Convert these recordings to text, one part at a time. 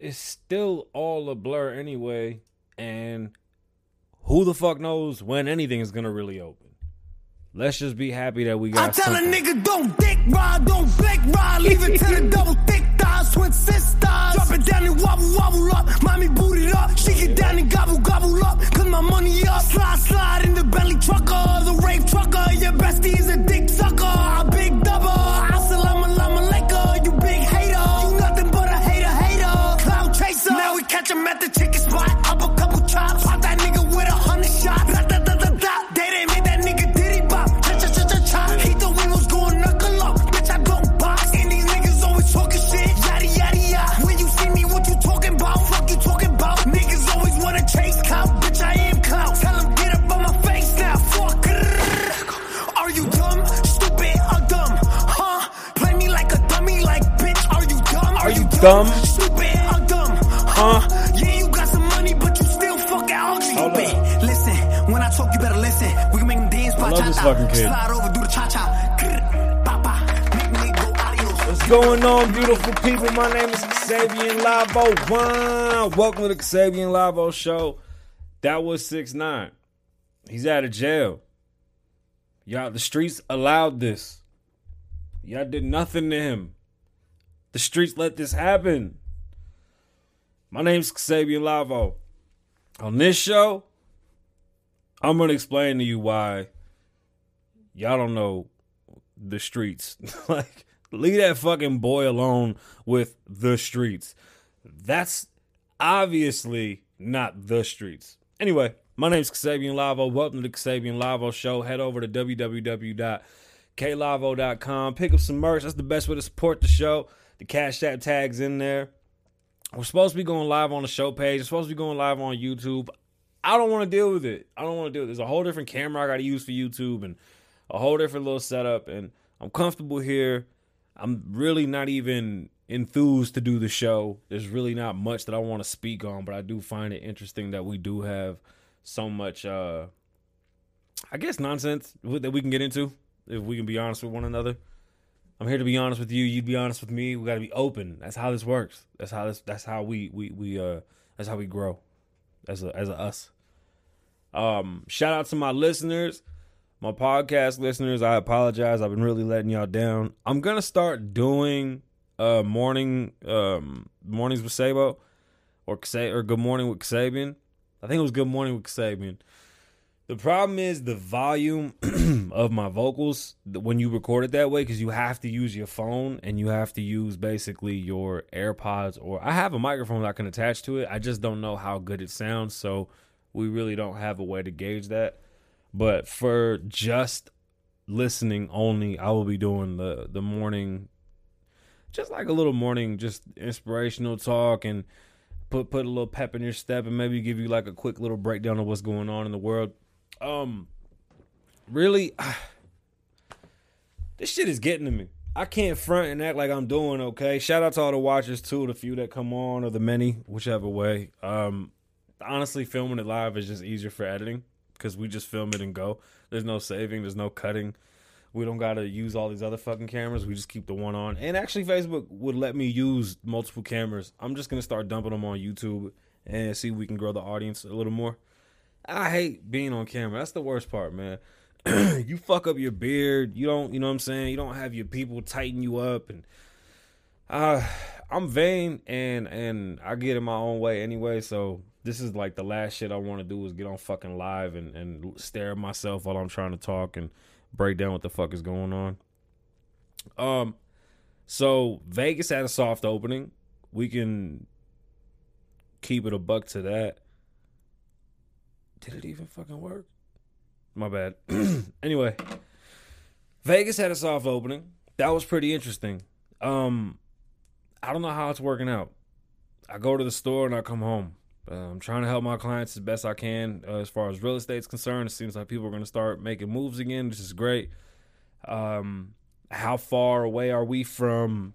it's still all a blur anyway. And who the fuck knows when anything is gonna really open? Let's just be happy that we got. I tell something. a nigga don't dick ride, don't fake ride, leave it to the double thick thighs, twin sisters. Drop it down and wobble wobble up, mommy boot it up, she get down and gobble gobble up, cause my money up. Slide slide in the belly trucker, the rape trucker, your bestie is a dick sucker, a big double. Catch him at the chicken spot, up a couple chops, pop that nigga with a hundred shots. Da, da, da, da, da. They didn't make that nigga diddy bop, cha cha cha cha cha. He thought we was going knuckle up, bitch I don't box. And these niggas always talking shit, yada yada yada. When you see me, what you talking about? Fuck you talking about? Niggas always wanna chase clout, bitch I am clout. Tell 'em get up on my face now, fuck. Are you dumb, stupid, or dumb? Huh? Play me like a dummy, like bitch. Are you dumb? Are you dumb? Adios. What's going on, beautiful people? My name is Xavier Lavoe. Wow. Welcome to the Xavier Lavoe Show. That was six nine. He's out of jail. Y'all, the streets allowed this. Y'all did nothing to him. The streets let this happen. My name's Xavier Lavoe. On this show, I'm gonna explain to you why y'all don't know the streets. like, leave that fucking boy alone with the streets. That's obviously not the streets. Anyway, my name's Kasabian Lavoe. Welcome to the Kasabian Lavoe Show. Head over to www.klavoe.com. Pick up some merch. That's the best way to support the show. The Cash App tag's in there. We're supposed to be going live on the show page. We're supposed to be going live on YouTube. I don't want to deal with it. I don't want to deal with it. There's a whole different camera I got to use for YouTube and a whole different little setup. And I'm comfortable here. I'm really not even enthused to do the show. There's really not much that I want to speak on, but I do find it interesting that we do have so much, uh, I guess, nonsense that we can get into if we can be honest with one another. I'm here to be honest with you. You'd be honest with me. We got to be open. That's how this works. That's how this. That's how we we we uh. That's how we grow, as a as a us. Um, shout out to my listeners, my podcast listeners. I apologize. I've been really letting y'all down. I'm gonna start doing uh morning um mornings with Sabo, or or Good Morning with Kasabian. I think it was Good Morning with Kasabian. The problem is the volume of my vocals when you record it that way because you have to use your phone and you have to use basically your AirPods or I have a microphone that I can attach to it. I just don't know how good it sounds, so we really don't have a way to gauge that. But for just listening only, I will be doing the the morning just like a little morning just inspirational talk and put put a little pep in your step and maybe give you like a quick little breakdown of what's going on in the world. Um, really, this shit is getting to me. I can't front and act like I'm doing okay. Shout out to all the watchers too, the few that come on or the many, whichever way. Um, honestly, filming it live is just easier for editing because we just film it and go. There's no saving, there's no cutting. We don't gotta use all these other fucking cameras. We just keep the one on. And actually, Facebook would let me use multiple cameras. I'm just gonna start dumping them on YouTube and see if we can grow the audience a little more. I hate being on camera. That's the worst part, man. you fuck up your beard. You don't, you know what I'm saying? You don't have your people tighten you up and uh I'm vain and and I get in my own way anyway, so this is like the last shit I want to do is get on fucking live and and stare at myself while I'm trying to talk and break down what the fuck is going on. Um so Vegas had a soft opening. We can keep it a buck to that. Did it even fucking work? My bad. anyway, Vegas had a soft opening. That was pretty interesting. Um, I don't know how it's working out. I go to the store and I come home. I'm trying to help my clients as best I can uh, as far as real estate's concerned. It seems like people are going to start making moves again, which is great. Um, how far away are we from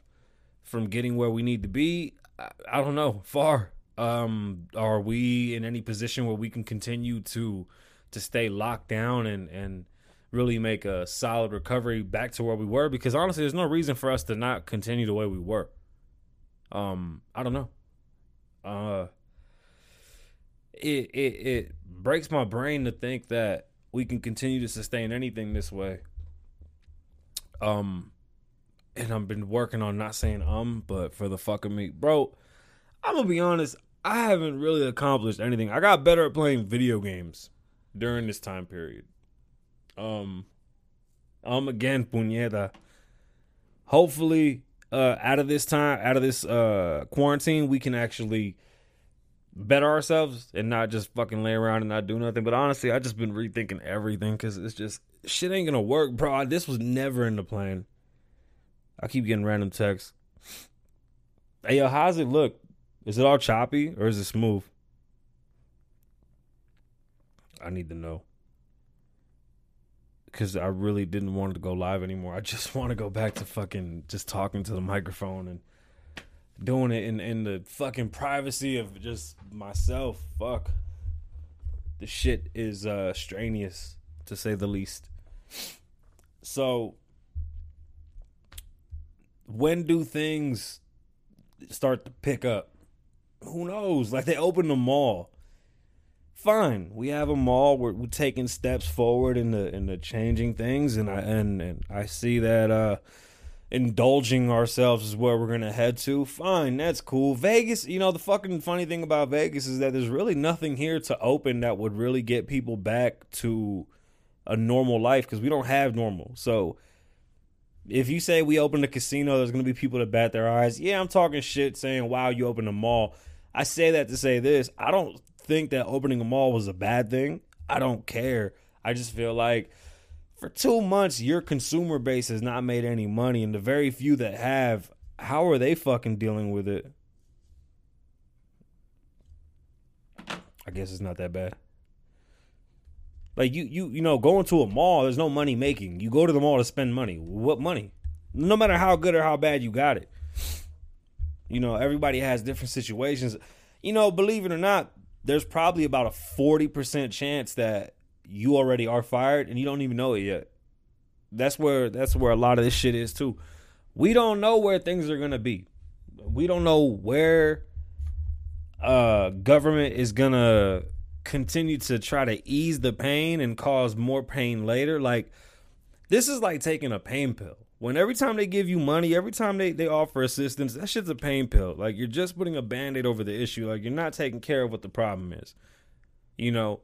from getting where we need to be? I, I don't know. Far. Um, are we in any position where we can continue to to stay locked down and and really make a solid recovery back to where we were? Because honestly, there's no reason for us to not continue the way we were. Um, I don't know. Uh, it it it breaks my brain to think that we can continue to sustain anything this way. Um, and I've been working on not saying um, but for the fuck of me, bro. I'm gonna be honest. I haven't really accomplished anything. I got better at playing video games during this time period. Um, um, again, puñeta. Hopefully, uh, out of this time, out of this uh quarantine, we can actually better ourselves and not just fucking lay around and not do nothing. But honestly, I just been rethinking everything because it's just shit ain't gonna work, bro. This was never in the plan. I keep getting random texts. Hey yo, how's it look? Is it all choppy or is it smooth? I need to know. Cause I really didn't want to go live anymore. I just want to go back to fucking just talking to the microphone and doing it in, in the fucking privacy of just myself. Fuck. The shit is uh strenuous to say the least. So when do things start to pick up? Who knows? Like they opened the mall. Fine, we have a mall. We're, we're taking steps forward in the in the changing things, and I and, and I see that uh indulging ourselves is where we're gonna head to. Fine, that's cool. Vegas, you know, the fucking funny thing about Vegas is that there's really nothing here to open that would really get people back to a normal life because we don't have normal. So if you say we open a casino, there's gonna be people that bat their eyes. Yeah, I'm talking shit saying, wow, you opened a mall. I say that to say this. I don't think that opening a mall was a bad thing. I don't care. I just feel like for two months, your consumer base has not made any money, and the very few that have, how are they fucking dealing with it? I guess it's not that bad. Like you, you, you know, going to a mall, there's no money making. You go to the mall to spend money. What money? No matter how good or how bad you got it. You know, everybody has different situations. You know, believe it or not, there's probably about a 40% chance that you already are fired and you don't even know it yet. That's where that's where a lot of this shit is too. We don't know where things are to be. We don't know where uh government is to continue to try to ease the pain and cause more pain later. Like this is like taking a pain pill. When every time they give you money, every time they, they offer assistance, that shit's a pain pill. Like you're just putting a band-aid over the issue. Like you're not taking care of what the problem is. You know,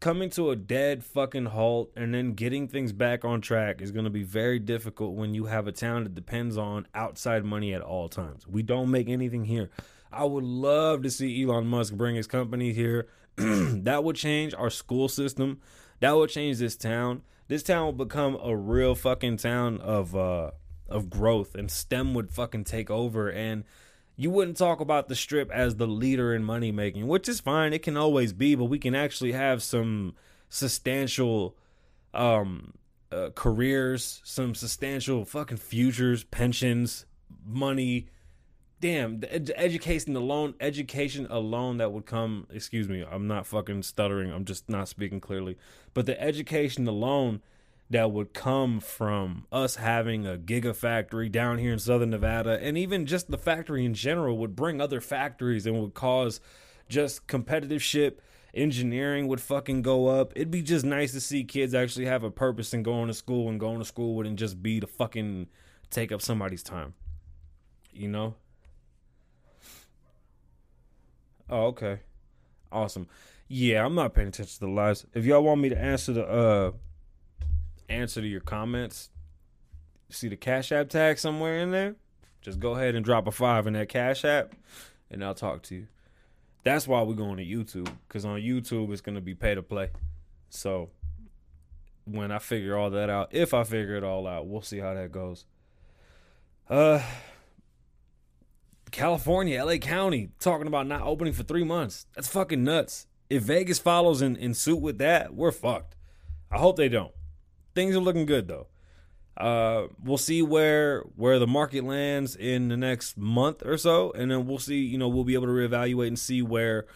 coming to a dead fucking halt and then getting things back on track is going to be very difficult when you have a town that depends on outside money at all times. We don't make anything here. I would love to see Elon Musk bring his company here. that would change our school system. That would change this town. This town would become a real fucking town of uh of growth and STEM would fucking take over and you wouldn't talk about the strip as the leader in money making, which is fine. It can always be, but we can actually have some substantial um uh, careers, some substantial fucking futures, pensions, money. Damn, the ed- education alone, education alone that would come. Excuse me, I'm not fucking stuttering. I'm just not speaking clearly. But the education alone that would come from us having a gigafactory down here in southern Nevada and even just the factory in general would bring other factories and would cause just competitive ship engineering would fucking go up. It'd be just nice to see kids actually have a purpose and going to school and going to school wouldn't just be to fucking take up somebody's time. You know? Oh, okay. Awesome. Yeah, I'm not paying attention to the lives. If y'all want me to answer the uh answer to your comments, see the Cash App tag somewhere in there? Just go ahead and drop a five in that Cash App, and I'll talk to you. That's why we're going to YouTube, because on YouTube it's going to be pay to play. So when I figure all that out, if I figure it all out, we'll see how that goes. Uh, California, LA County, talking about not opening for three months. That's fucking nuts. If Vegas follows in, in suit with that, we're fucked. I hope they don't things are looking good though. Uh, we'll see where where the market lands in the next month or so, and then we'll see. You know, we'll be able to reevaluate and see where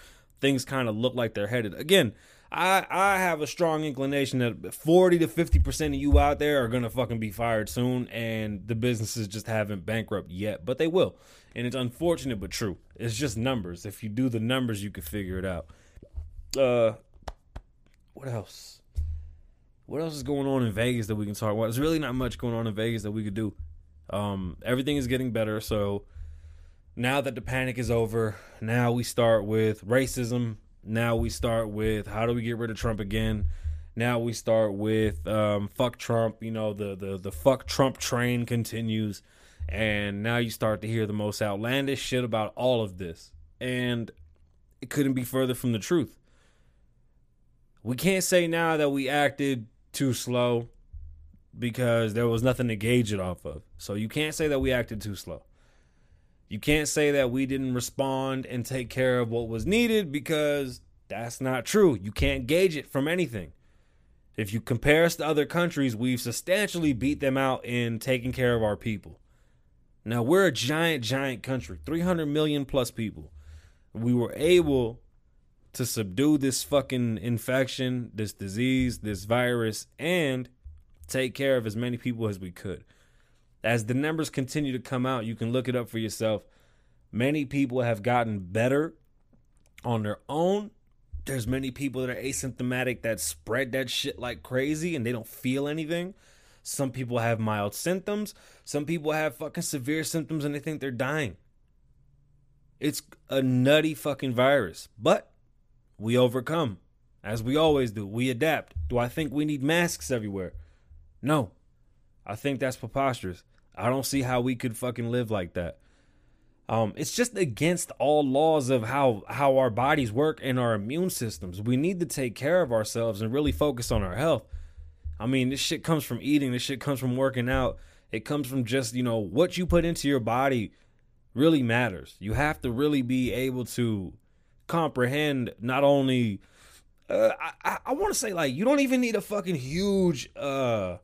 things kind of look like they're headed. Again, I I have a strong inclination that 40 to 50% of you out there are to fucking be fired soon and the businesses just haven't bankrupt yet, but they will. And it's unfortunate but true. It's just numbers. If you do the numbers, you can figure it out. Uh what else? What else is going on in Vegas that we can talk about? There's really not much going on in Vegas that we could do. Um everything is getting better, so now that the panic is over, now we start with racism. Now we start with how do we get rid of Trump again? Now we start with um, fuck Trump. You know the the the fuck Trump train continues, and now you start to hear the most outlandish shit about all of this, and it couldn't be further from the truth. We can't say now that we acted too slow because there was nothing to gauge it off of. So you can't say that we acted too slow. You can't say that we didn't respond and take care of what was needed because that's not true. You can't gauge it from anything. If you compare us to other countries, we've substantially beat them out in taking care of our people. Now, we're a giant, giant country 300 million plus people. We were able to subdue this fucking infection, this disease, this virus, and take care of as many people as we could as the numbers continue to come out, you can look it up for yourself. Many people have gotten better on their own. There's many people that are asymptomatic that spread that shit like crazy and they don't feel anything. Some people have mild symptoms. Some people have fucking severe symptoms and they think they're dying. It's a nutty fucking virus, but we overcome as we always do. We adapt. Do I think we need masks everywhere? No. I think that's preposterous. I don't see how we could fucking live like that. Um, it's just against all laws of how how our bodies work and our immune systems. We need to take care of ourselves and really focus on our health. I mean, this shit comes from eating. This shit comes from working out. It comes from just you know what you put into your body really matters. You have to really be able to comprehend not only. Uh, I, I want to say like you don't even need a fucking huge uh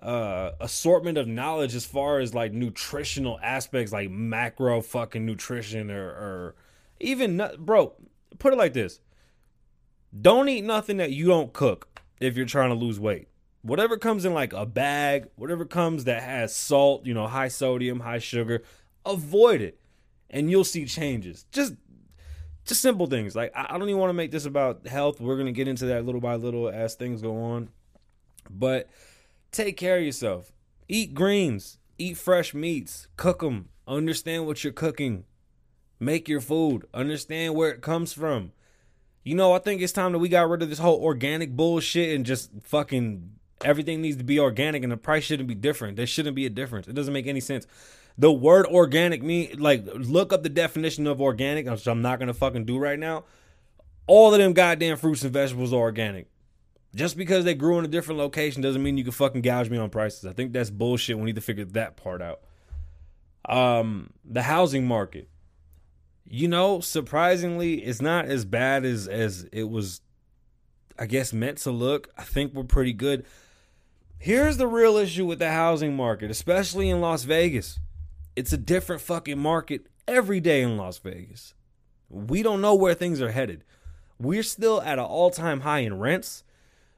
uh assortment of knowledge as far as like nutritional aspects like macro fucking nutrition or, or even bro put it like this don't eat nothing that you don't cook if you're trying to lose weight whatever comes in like a bag whatever comes that has salt you know high sodium high sugar avoid it and you'll see changes just just simple things like i don't even want to make this about health we're gonna get into that little by little as things go on but Take care of yourself. Eat greens. Eat fresh meats. Cook them. Understand what you're cooking. Make your food. Understand where it comes from. You know, I think it's time that we got rid of this whole organic bullshit and just fucking everything needs to be organic and the price shouldn't be different. There shouldn't be a difference. It doesn't make any sense. The word organic mean like look up the definition of organic, which I'm not gonna fucking do right now. All of them goddamn fruits and vegetables are organic. Just because they grew in a different location doesn't mean you can fucking gouge me on prices. I think that's bullshit. We need to figure that part out. Um, the housing market. You know, surprisingly, it's not as bad as as it was I guess meant to look. I think we're pretty good. Here's the real issue with the housing market, especially in Las Vegas. It's a different fucking market every day in Las Vegas. We don't know where things are headed. We're still at an all-time high in rents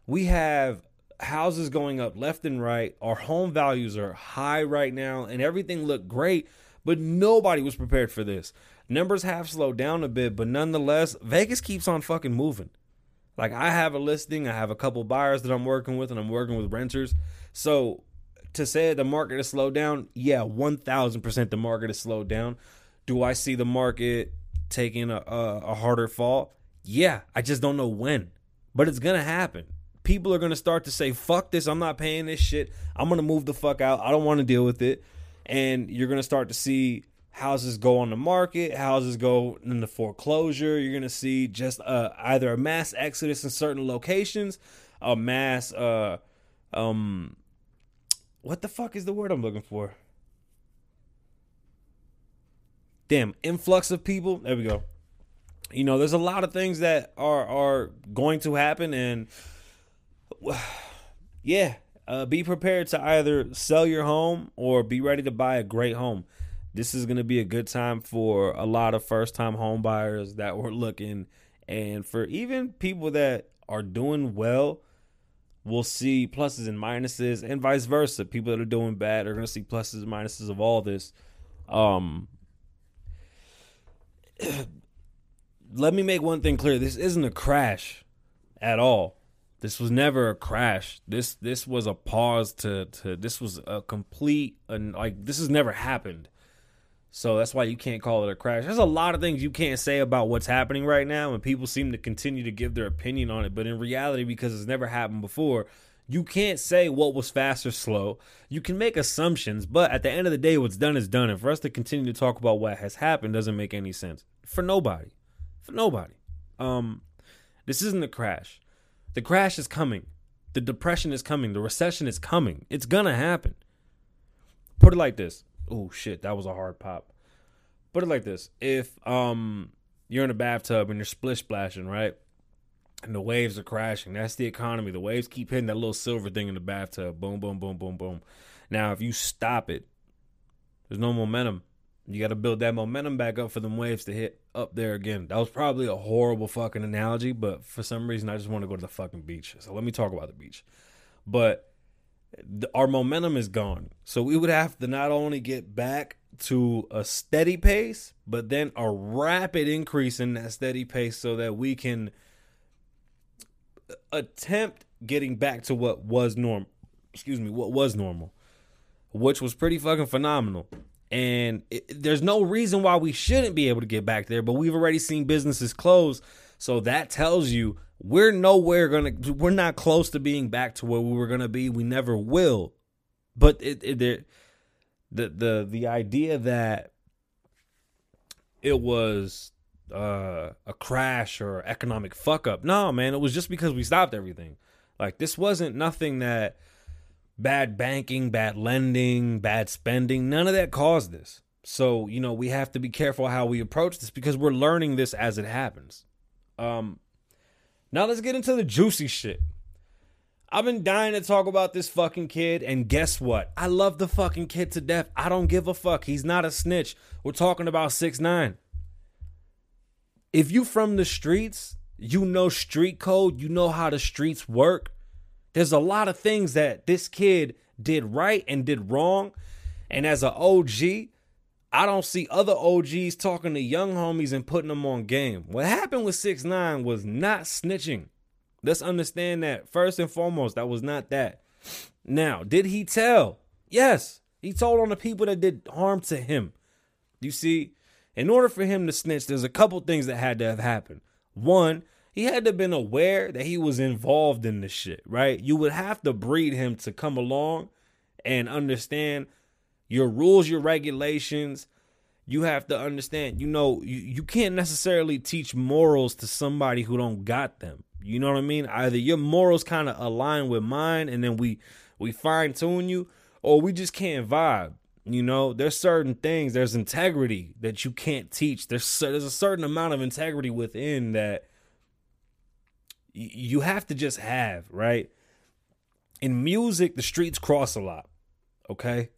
we have houses going up left and right. Our home values are high right now, and everything looked great, but nobody was prepared for this. Numbers have slowed down a bit, but nonetheless, Vegas keeps on fucking moving. Like I have a listing, I have a couple buyers that I'm working with, and I'm working with renters. So to say the market has slowed down, yeah, one thousand percent the market has slowed down. Do I see the market taking a, a, a harder fall? Yeah, I just don't know when, but it's gonna happen people are going to start to say, fuck this, I'm not paying this shit. I'm going to move the fuck out. I don't want to deal with it. And you're going to start to see houses go on the market, houses go into foreclosure. You're going to see just uh, either a mass exodus in certain locations, a mass, uh, um, what the fuck is the word I'm looking for? Damn, influx of people. There we go. You know, there's a lot of things that are are going to happen and yeah, uh, be prepared to either sell your home or be ready to buy a great home. This is going to be a good time for a lot of first time home buyers that were looking And for even people that are doing well, we'll see pluses and minuses, and vice versa. People that are doing bad are going to see pluses and minuses of all this. Um, let me make one thing clear: this isn't a crash at all. This was never a crash. This this was a pause to to. This was a complete and like this has never happened. So that's why you can't call it a crash. There's a lot of things you can't say about what's happening right now, and people seem to continue to give their opinion on it. But in reality, because it's never happened before, you can't say what was fast or slow. You can make assumptions, but at the end of the day, what's done is done. And for us to continue to talk about what has happened doesn't make any sense for nobody. For nobody. Um, this isn't a crash. The crash is coming. The depression is coming. The recession is coming. It's gonna happen. Put it like this oh shit, that was a hard pop. Put it like this: if um you're in a bathtub and you're splish splashing, right? And the waves are crashing. That's the economy. The waves keep hitting that little silver thing in the bathtub. Boom, boom, boom, boom, boom. Now, if you stop it, there's no momentum. You got to build that momentum back up for them waves to hit up there again. That was probably a horrible fucking analogy, but for some reason, I just want to go to the fucking beach. So let me talk about the beach. But our momentum is gone. So we would have to not only get back to a steady pace, but then a rapid increase in that steady pace so that we can attempt getting back to what was normal. Excuse me, what was normal, which was pretty fucking phenomenal. And it, there's no reason why we shouldn't be able to get back there, but we've already seen businesses close. So that tells you we're nowhere gonna we're not close to being back to where we were gonna be. We never will. But it, it the the the idea that it was uh, a crash or economic fuck up. No man it was just because we stopped everything. Like this wasn't nothing that bad banking bad lending bad spending none of that caused this. So you know we have to be careful how we approach this because we're learning this as it happens um now let's get into the juicy shit. I've been dying to talk about this fucking kid, and guess what? I love the fucking kid to death. I don't give a fuck. He's not a snitch. We're talking about six nine. If you from the streets, you know street code, you know how the streets work. There's a lot of things that this kid did right and did wrong. And as an OG, I don't see other OGs talking to young homies and putting them on game. What happened with 6 9 was not snitching. Let's understand that. First and foremost, that was not that. Now, did he tell? Yes. He told on the people that did harm to him. You see, in order for him to snitch, there's a couple things that had to have happened. One, he had to have been aware that he was involved in this shit, right? You would have to breed him to come along and understand your rules, your regulations. You have to understand, you know, you, you can't necessarily teach morals to somebody who don't got them. You know what I mean? Either your morals kind of align with mine and then we we fine tune you, or we just can't vibe. You know, there's certain things, there's integrity that you can't teach. There's there's a certain amount of integrity within that you have to just have, right? In music, the streets cross a lot. Okay?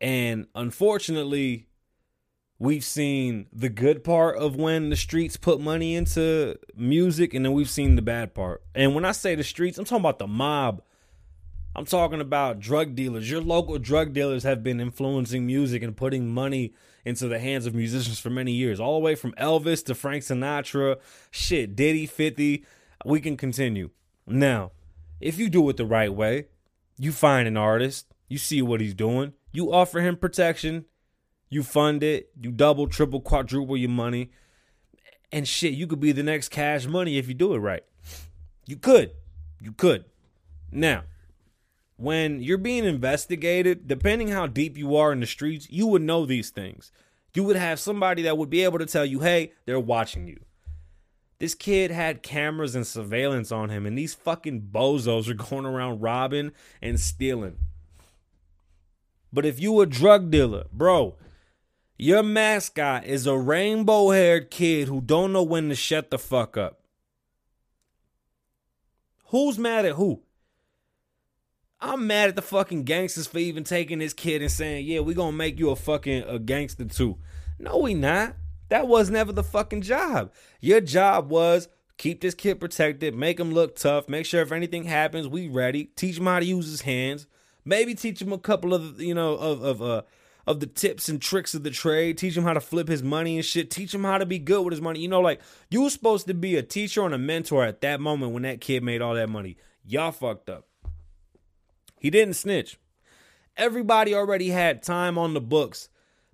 And unfortunately, we've seen the good part of when the streets put money into music, and then we've seen the bad part. And when I say the streets, I'm talking about the mob. I'm talking about drug dealers. Your local drug dealers have been influencing music and putting money into the hands of musicians for many years, all the way from Elvis to Frank Sinatra, shit, Diddy, 50. We can continue. Now, if you do it the right way, you find an artist, you see what he's doing, you offer him protection, you fund it, you double, triple, quadruple your money, and shit, you could be the next cash money if you do it right. You could. You could. Now, when you're being investigated, depending how deep you are in the streets, you would know these things. You would have somebody that would be able to tell you, hey, they're watching you. This kid had cameras and surveillance on him, and these fucking bozos are going around robbing and stealing. But if you a drug dealer, bro, your mascot is a rainbow haired kid who don't know when to shut the fuck up. Who's mad at who? I'm mad at the fucking gangsters for even taking this kid and saying, yeah, we gonna make you a fucking a gangster too. No, we not. That was never the fucking job. Your job was keep this kid protected, make him look tough, make sure if anything happens, we ready. Teach him how to use his hands. Maybe teach him a couple of you know of of uh of the tips and tricks of the trade. Teach him how to flip his money and shit. Teach him how to be good with his money. You know, like you were supposed to be a teacher and a mentor at that moment when that kid made all that money. Y'all fucked up. He didn't snitch. Everybody already had time on the books.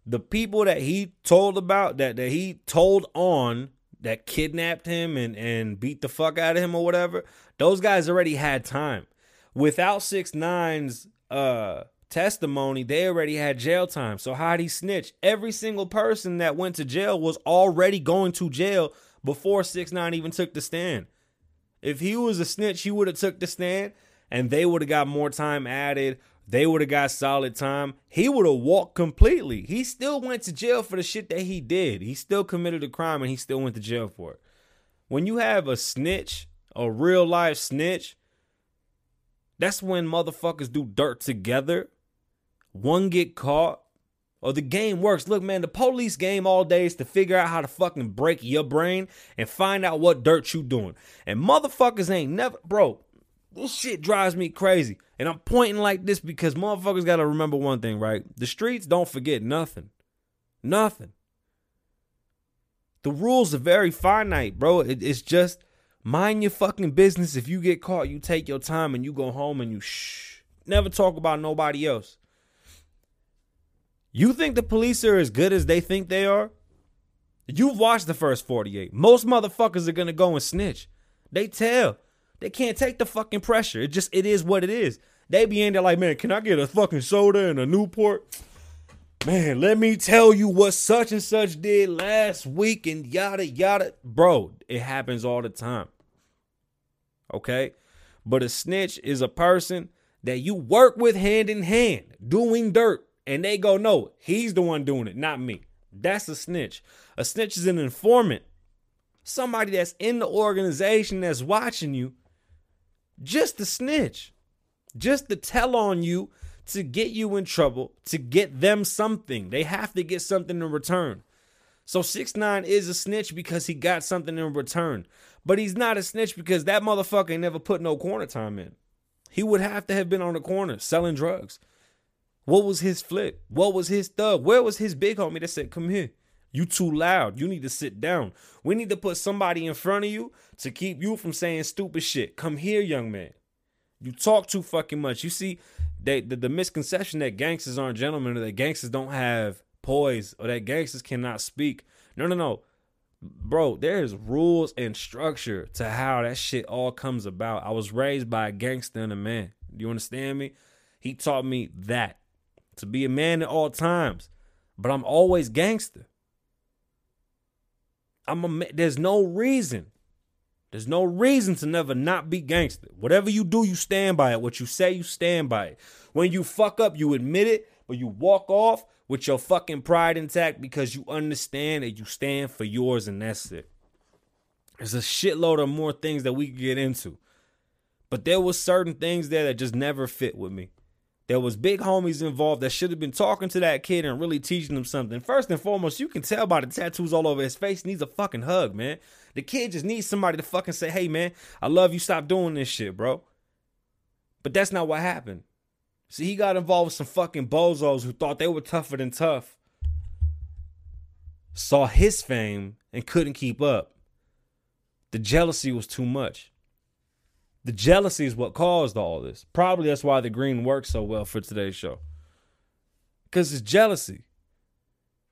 The people that he told about, that, that he told on, that kidnapped him and, and beat the fuck out of him or whatever, those guys already had time. Without six nines uh testimony, they already had jail time. So how'd he snitch? Every single person that went to jail was already going to jail before six nine even took the stand. If he was a snitch, he would have took the stand and they would have got more time added. They would have got solid time. He would have walked completely. He still went to jail for the shit that he did. He still committed a crime and he still went to jail for it. When you have a snitch, a real life snitch, that's when motherfuckers do dirt together. One get caught, or the game works. Look, man, the police game all day is to figure out how to fucking break your brain and find out what dirt you doing. And motherfuckers ain't never, bro. This shit drives me crazy. And I'm pointing like this because motherfuckers got to remember one thing, right? The streets don't forget nothing. Nothing. The rules are very finite, bro. It, it's just mind your fucking business. If you get caught, you take your time and you go home and you shh. Never talk about nobody else. You think the police are as good as they think they are? You've watched the first 48. Most motherfuckers are gonna go and snitch. They tell. They can't take the fucking pressure. It just it is what it is. They be in there like, man, can I get a fucking soda and a Newport? Man, let me tell you what such and such did last week and yada yada. Bro, it happens all the time. Okay? But a snitch is a person that you work with hand in hand, doing dirt and they go, no, he's the one doing it, not me. That's a snitch. A snitch is an informant. Somebody that's in the organization that's watching you. Just a snitch. Just to tell on you to get you in trouble, to get them something. They have to get something in return. So 6 9 is a snitch because he got something in return. But he's not a snitch because that motherfucker never put no corner time in. He would have to have been on the corner selling drugs. What was his flip? What was his thug? Where was his big homie that said, Come here? You too loud. You need to sit down. We need to put somebody in front of you to keep you from saying stupid shit. Come here, young man. You talk too fucking much. You see, they, the, the misconception that gangsters aren't gentlemen or that gangsters don't have poise or that gangsters cannot speak. No, no, no. Bro, there's rules and structure to how that shit all comes about. I was raised by a gangster and a man. Do you understand me? He taught me that to be a man at all times, but I'm always gangster. I'm a there's no reason. There's no reason to never not be gangster. Whatever you do, you stand by it. What you say, you stand by it. When you fuck up, you admit it, but you walk off with your fucking pride intact because you understand that you stand for yours and that's it. There's a shitload of more things that we could get into. But there was certain things there that just never fit with me. There was big homies involved that should have been talking to that kid and really teaching him something. First and foremost, you can tell by the tattoos all over his face. He needs a fucking hug, man. The kid just needs somebody to fucking say, "Hey, man, I love you. Stop doing this shit, bro." But that's not what happened. See, he got involved with some fucking bozos who thought they were tougher than tough. Saw his fame and couldn't keep up. The jealousy was too much. The jealousy is what caused all this. Probably that's why the green works so well for today's show. Because it's jealousy.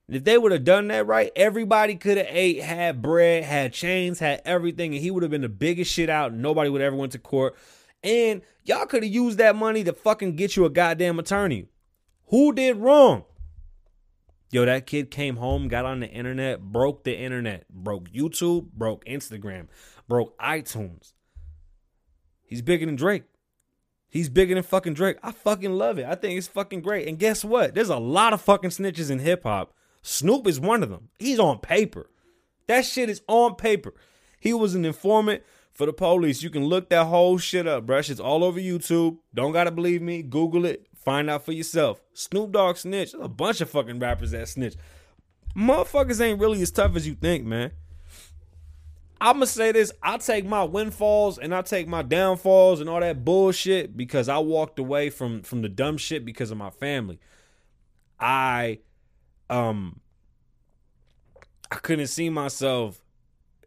If they would have done that right, everybody could have ate, had bread, had chains, had everything, and he would have been the biggest shit out. Nobody would ever went to court. And y'all could have used that money to fucking get you a goddamn attorney. Who did wrong? Yo, that kid came home, got on the internet, broke the internet, broke YouTube, broke Instagram, broke iTunes. He's bigger than Drake. He's bigger than fucking Drake. I fucking love it. I think it's fucking great. And guess what? There's a lot of fucking snitches in hip hop. Snoop is one of them. He's on paper. That shit is on paper. He was an informant for the police. You can look that whole shit up, bruh. It's all over YouTube. Don't gotta believe me. Google it. Find out for yourself. Snoop Dogg snitch. There's a bunch of fucking rappers that snitch. Motherfuckers ain't really as tough as you think, man. I'ma say this: I take my windfalls and I take my downfalls and all that bullshit because I walked away from from the dumb shit because of my family. I um I couldn't see myself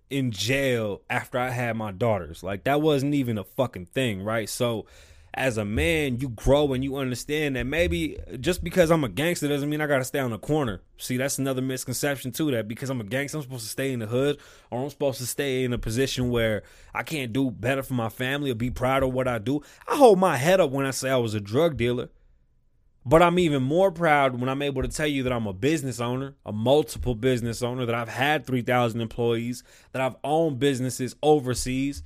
in jail after I had my daughters. Like that wasn't even a fucking thing, right? So as a man, you grow and you understand that maybe just because I'm a gangster doesn't mean I gotta stay on the corner. See, that's another misconception too. That because I'm a gangster, I'm supposed to stay in the hood, or I'm supposed to stay in a position where I can't do better for my family or be proud of what I do. I hold my head up when I say I was a drug dealer. But I'm even more proud when I'm able to tell you that I'm a business owner, a multiple business owner, that I've had 3,000 employees, that I've owned businesses overseas,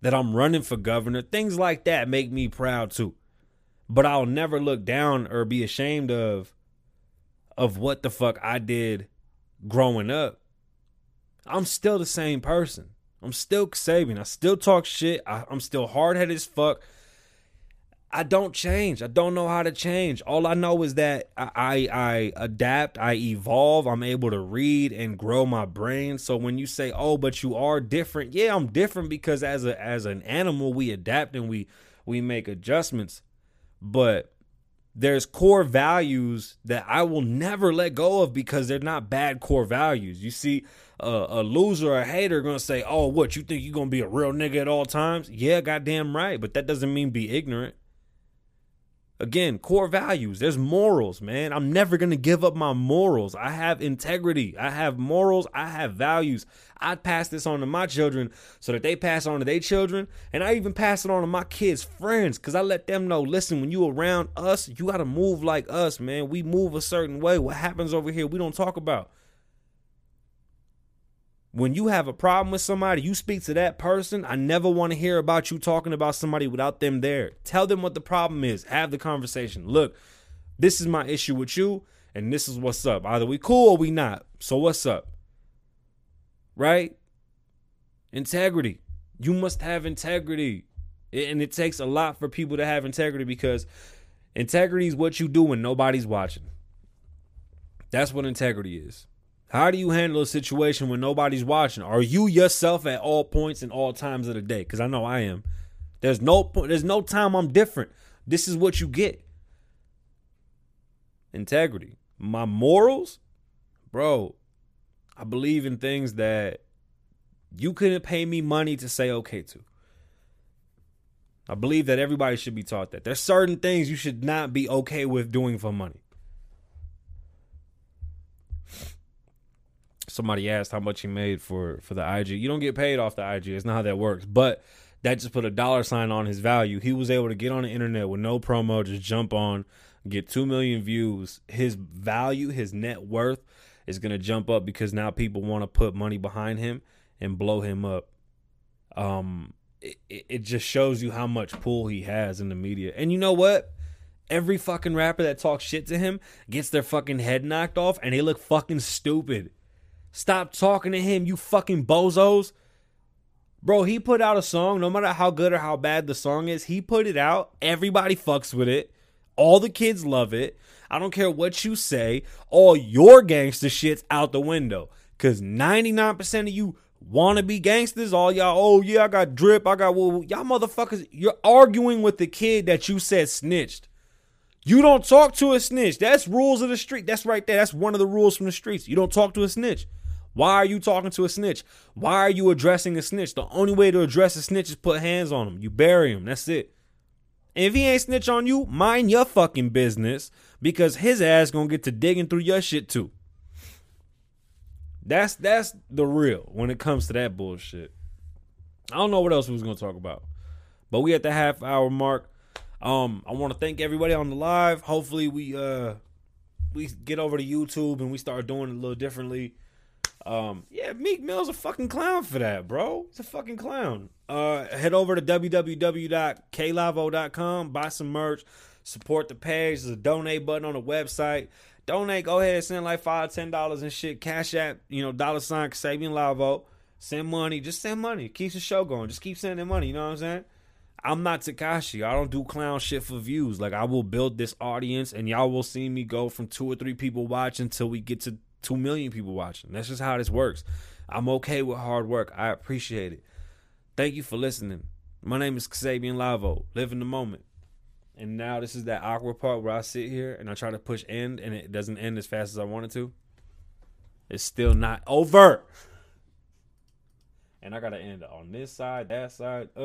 that I'm running for governor. Things like that make me proud too. But I'll never look down or be ashamed of of what the fuck I did growing up. I'm still the same person. I'm still Sabian. I still talk shit. I, am still hard headed as fuck. I don't change. I don't know how to change. All I know is that I, I, I adapt, I evolve, I'm able to read and grow my brain. So when you say, "Oh, but you are different," yeah, I'm different because as a as an animal, we adapt and we we make adjustments. But there's core values that I will never let go of because they're not bad core values. You see, uh, a loser a hater gonna say, "Oh, what you think you gonna be a real nigga at all times?" Yeah, goddamn right. But that doesn't mean be ignorant. Again, core values. There's morals, man. I'm never going to give up my morals. I have integrity. I have morals. I have values. I pass this on to my children so that they pass on to their children. And I even pass it on to my kids' friends because I let them know listen, when you around us, you got to move like us, man. We move a certain way. What happens over here, we don't talk about. When you have a problem with somebody, you speak to that person. I never want to hear about you talking about somebody without them there. Tell them what the problem is. Have the conversation. Look, this is my issue with you, and this is what's up. Either we cool or we not. So what's up? Right? Integrity. You must have integrity. And it takes a lot for people to have integrity because integrity is what you do when nobody's watching. That's what integrity is. How do you handle a situation when nobody's watching? Are you yourself at all points and all times of the day? Because I know I am. There's no point. There's no time I'm different. This is what you get. Integrity. My morals, bro. I believe in things that you couldn't pay me money to say okay to. I believe that everybody should be taught that. There's certain things you should not be okay with doing for money. Somebody asked how much he made for for the IG. You don't get paid off the IG. It's not how that works. But that just put a dollar sign on his value. He was able to get on the internet with no promo, just jump on, get 2 million views. His value, his net worth is going to jump up because now people want to put money behind him and blow him up. Um it, it just shows you how much pull he has in the media. And you know what? Every fucking rapper that talks shit to him gets their fucking head knocked off and they look fucking stupid. Stop talking to him, you fucking bozos. Bro, he put out a song, no matter how good or how bad the song is, he put it out. Everybody fucks with it. All the kids love it. I don't care what you say. All your gangster shit's out the window. Cause 99% of you wanna be gangsters. All y'all, oh yeah, I got drip, I got woo. Y'all motherfuckers, you're arguing with the kid that you said snitched. You don't talk to a snitch. That's rules of the street. That's right there. That's one of the rules from the streets. You don't talk to a snitch. Why are you talking to a snitch? Why are you addressing a snitch? The only way to address a snitch is put hands on him. You bury him. That's it. And if he ain't snitch on you, mind your fucking business because his ass gonna get to digging through your shit too. That's that's the real when it comes to that bullshit. I don't know what else we was gonna talk about, but we at the half hour mark. Um, I want to thank everybody on the live. Hopefully we uh we get over to YouTube and we start doing it a little differently. Um, yeah, Meek Mill's a fucking clown for that, bro. He's a fucking clown. Uh, head over to www.klavoe.com, buy some merch, support the page. There's a donate button on the website. Donate, go ahead, send like five, ten dollars and shit. Cash app, you know, dollar sign Sabian Lavoe. Send money, just send money. Keeps the show going. Just keep sending money. You know what I'm saying? I'm not Tekashi. I don't do clown shit for views. Like I will build this audience, and y'all will see me go from two or three people watching until we get to two million people watching. That's just how this works. I'm okay with hard work. I appreciate it. Thank you for listening. My name is Kasabian Lavoe. Live in the moment. And now this is that awkward part where I sit here and I try to push end and it doesn't end as fast as I want it to. It's still not over. And I gotta end on this side, that side. Ugh.